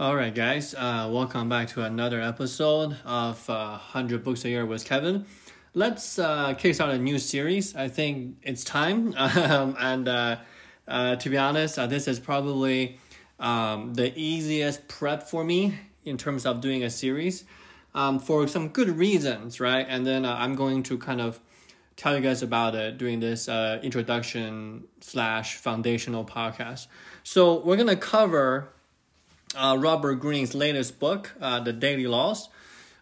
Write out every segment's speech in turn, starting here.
All right, guys, uh, welcome back to another episode of uh, 100 Books a Year with Kevin. Let's uh, kickstart a new series. I think it's time. Um, and uh, uh, to be honest, uh, this is probably um, the easiest prep for me in terms of doing a series um, for some good reasons, right? And then uh, I'm going to kind of tell you guys about it during this introduction slash foundational podcast. So we're going to cover uh, Robert Greene's latest book, uh, The Daily Laws.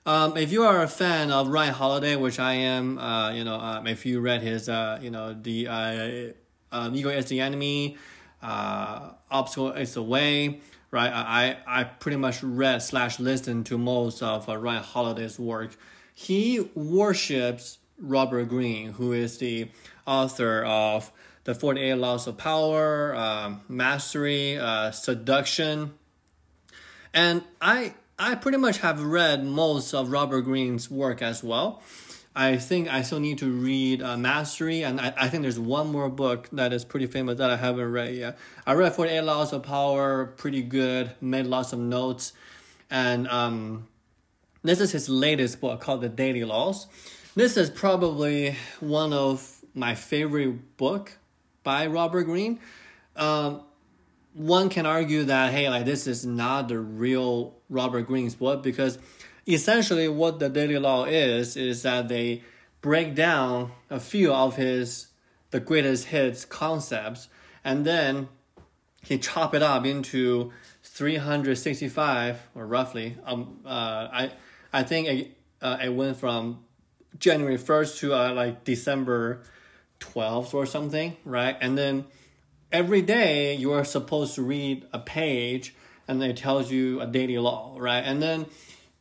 Um, if you are a fan of Ryan Holiday, which I am, uh, you know, um, if you read his, uh, you know, the uh, um, Ego is the Enemy, uh, Obstacle is the Way, right? I, I pretty much read slash listened to most of uh, Ryan Holiday's work. He worships Robert Greene, who is the author of The 48 Laws of Power, um, Mastery, uh, Seduction, and I I pretty much have read most of Robert Greene's work as well. I think I still need to read uh, Mastery, and I, I think there's one more book that is pretty famous that I haven't read yet. I read 48 Laws of Power, pretty good, made lots of notes, and um, this is his latest book called The Daily Laws. This is probably one of my favorite book by Robert Greene. Um, one can argue that hey, like this is not the real Robert Greene's book because essentially what the Daily Law is is that they break down a few of his the greatest hits concepts and then he chop it up into 365 or roughly um uh I I think it, uh, it went from January 1st to uh, like December 12th or something right? And then every day you are supposed to read a page and it tells you a daily law, right? And then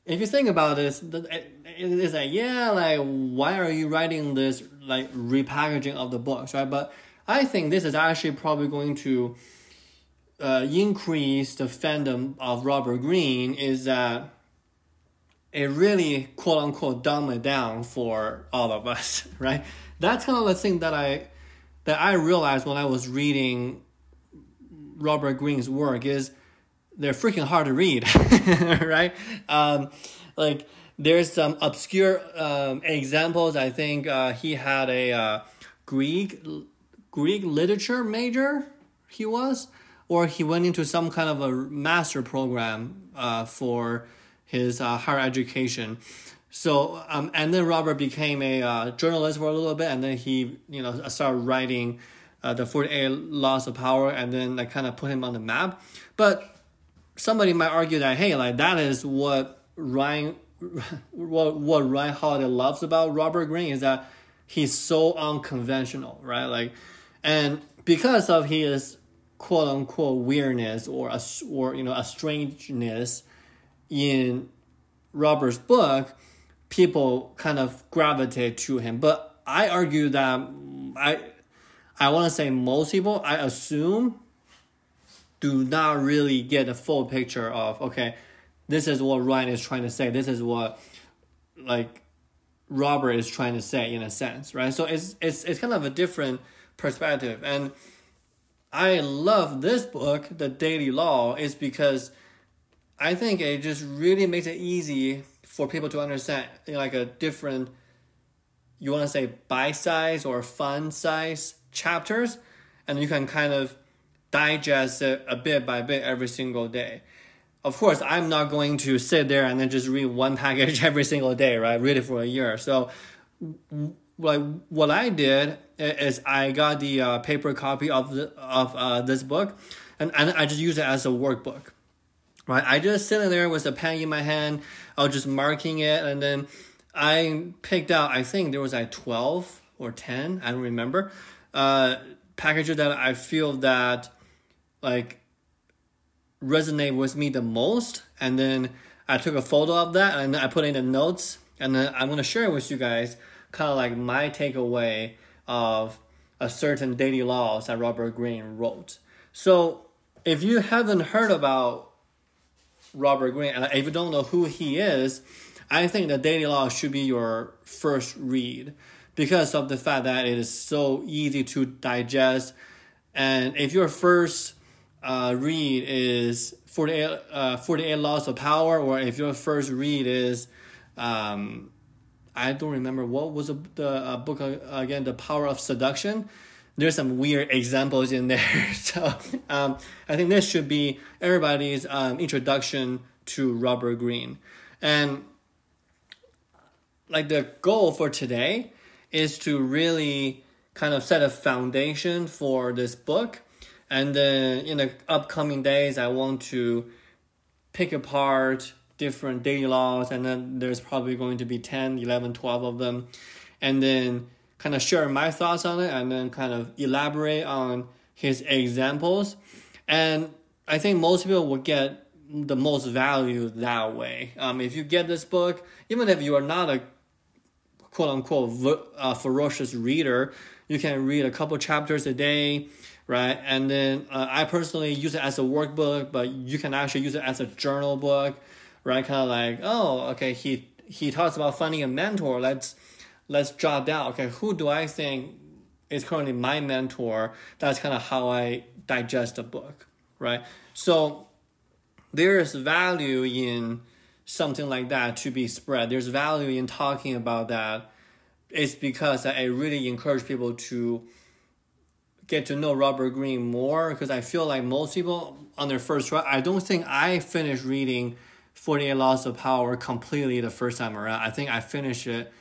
if you think about this, it's like, yeah, like, why are you writing this, like, repackaging of the books, right? But I think this is actually probably going to uh, increase the fandom of Robert Greene is that it really, quote unquote, dumb it down for all of us, right? That's kind of the thing that I that I realized when I was reading Robert Greene's work is they're freaking hard to read, right? Um, like there's some obscure um, examples. I think uh, he had a uh, Greek Greek literature major. He was, or he went into some kind of a master program uh, for his uh, higher education. So um, and then Robert became a uh, journalist for a little bit, and then he you know started writing uh, the Forty Eight Laws of Power, and then I kind of put him on the map. But somebody might argue that hey, like that is what Ryan, what what Ryan Holiday loves about Robert Greene is that he's so unconventional, right? Like, and because of his quote unquote weirdness or a, or you know a strangeness in Robert's book people kind of gravitate to him. But I argue that mm, I I want to say most people I assume do not really get a full picture of okay, this is what Ryan is trying to say. This is what like Robert is trying to say in a sense, right? So it's it's it's kind of a different perspective and I love this book, The Daily Law, is because I think it just really makes it easy for people to understand like a different you want to say bite size or fun size chapters and you can kind of digest it a bit by bit every single day. Of course i'm not going to sit there and then just read one package every single day right? Read it for a year. So like what i did is i got the uh, paper copy of the, of uh, this book and, and i just use it as a workbook right? I just sitting there with a pen in my hand, I was just marking it, and then I picked out. I think there was like twelve or ten, I don't remember, uh, packages that I feel that like resonate with me the most, and then I took a photo of that and I put it in the notes, and then I'm gonna share it with you guys, kind of like my takeaway of a certain daily laws that Robert Greene wrote. So if you haven't heard about Robert Greene, and if you don't know who he is, I think the Daily Law should be your first read because of the fact that it is so easy to digest. And if your first uh, read is 48, uh, 48 Laws of Power, or if your first read is, um, I don't remember what was the, the uh, book uh, again, The Power of Seduction. There's some weird examples in there. so um, I think this should be everybody's um, introduction to Robert Greene. And like the goal for today is to really kind of set a foundation for this book. And then in the upcoming days, I want to pick apart different daily laws, and then there's probably going to be 10, 11, 12 of them. And then kind of share my thoughts on it, and then kind of elaborate on his examples. And I think most people will get the most value that way. Um, if you get this book, even if you are not a quote unquote uh, ferocious reader, you can read a couple chapters a day, right? And then uh, I personally use it as a workbook, but you can actually use it as a journal book, right? Kind of like, oh, okay, he he talks about finding a mentor. Let's let's jot down. Okay, who do I think is currently my mentor? That's kind of how I digest a book, right? So there is value in something like that to be spread. There's value in talking about that it's because I really encourage people to get to know Robert Greene more because I feel like most people on their first try, I don't think I finished reading 48 Laws of Power completely the first time around. I think I finished it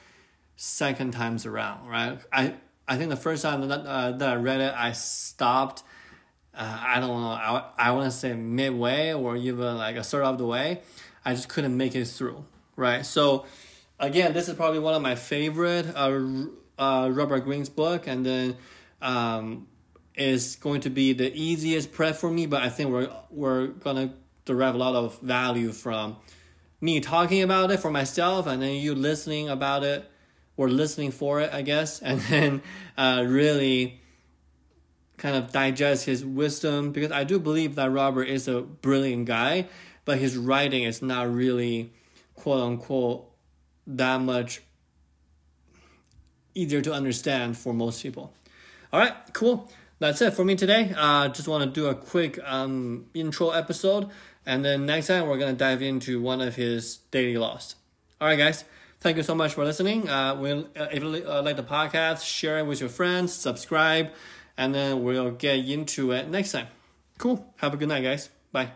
second times around, right? I, I think the first time that, uh, that I read it, I stopped. Uh, I don't know. I, I want to say midway or even like a third of the way. I just couldn't make it through, right? So again, this is probably one of my favorite uh, uh, Robert Greene's book, and then um, is going to be the easiest prep for me. But I think we're we're gonna derive a lot of value from me talking about it for myself, and then you listening about it or listening for it, I guess, and then uh, really kind of digest his wisdom because I do believe that Robert is a brilliant guy, but his writing is not really quote unquote that much easier to understand for most people. All right, cool. That's it for me today. Uh, just want to do a quick um, intro episode, and then next time we're gonna dive into one of his daily laws. All right, guys. Thank you so much for listening. Uh, we'll, uh, if you uh, like the podcast, share it with your friends, subscribe, and then we'll get into it next time. Cool. Have a good night, guys. Bye.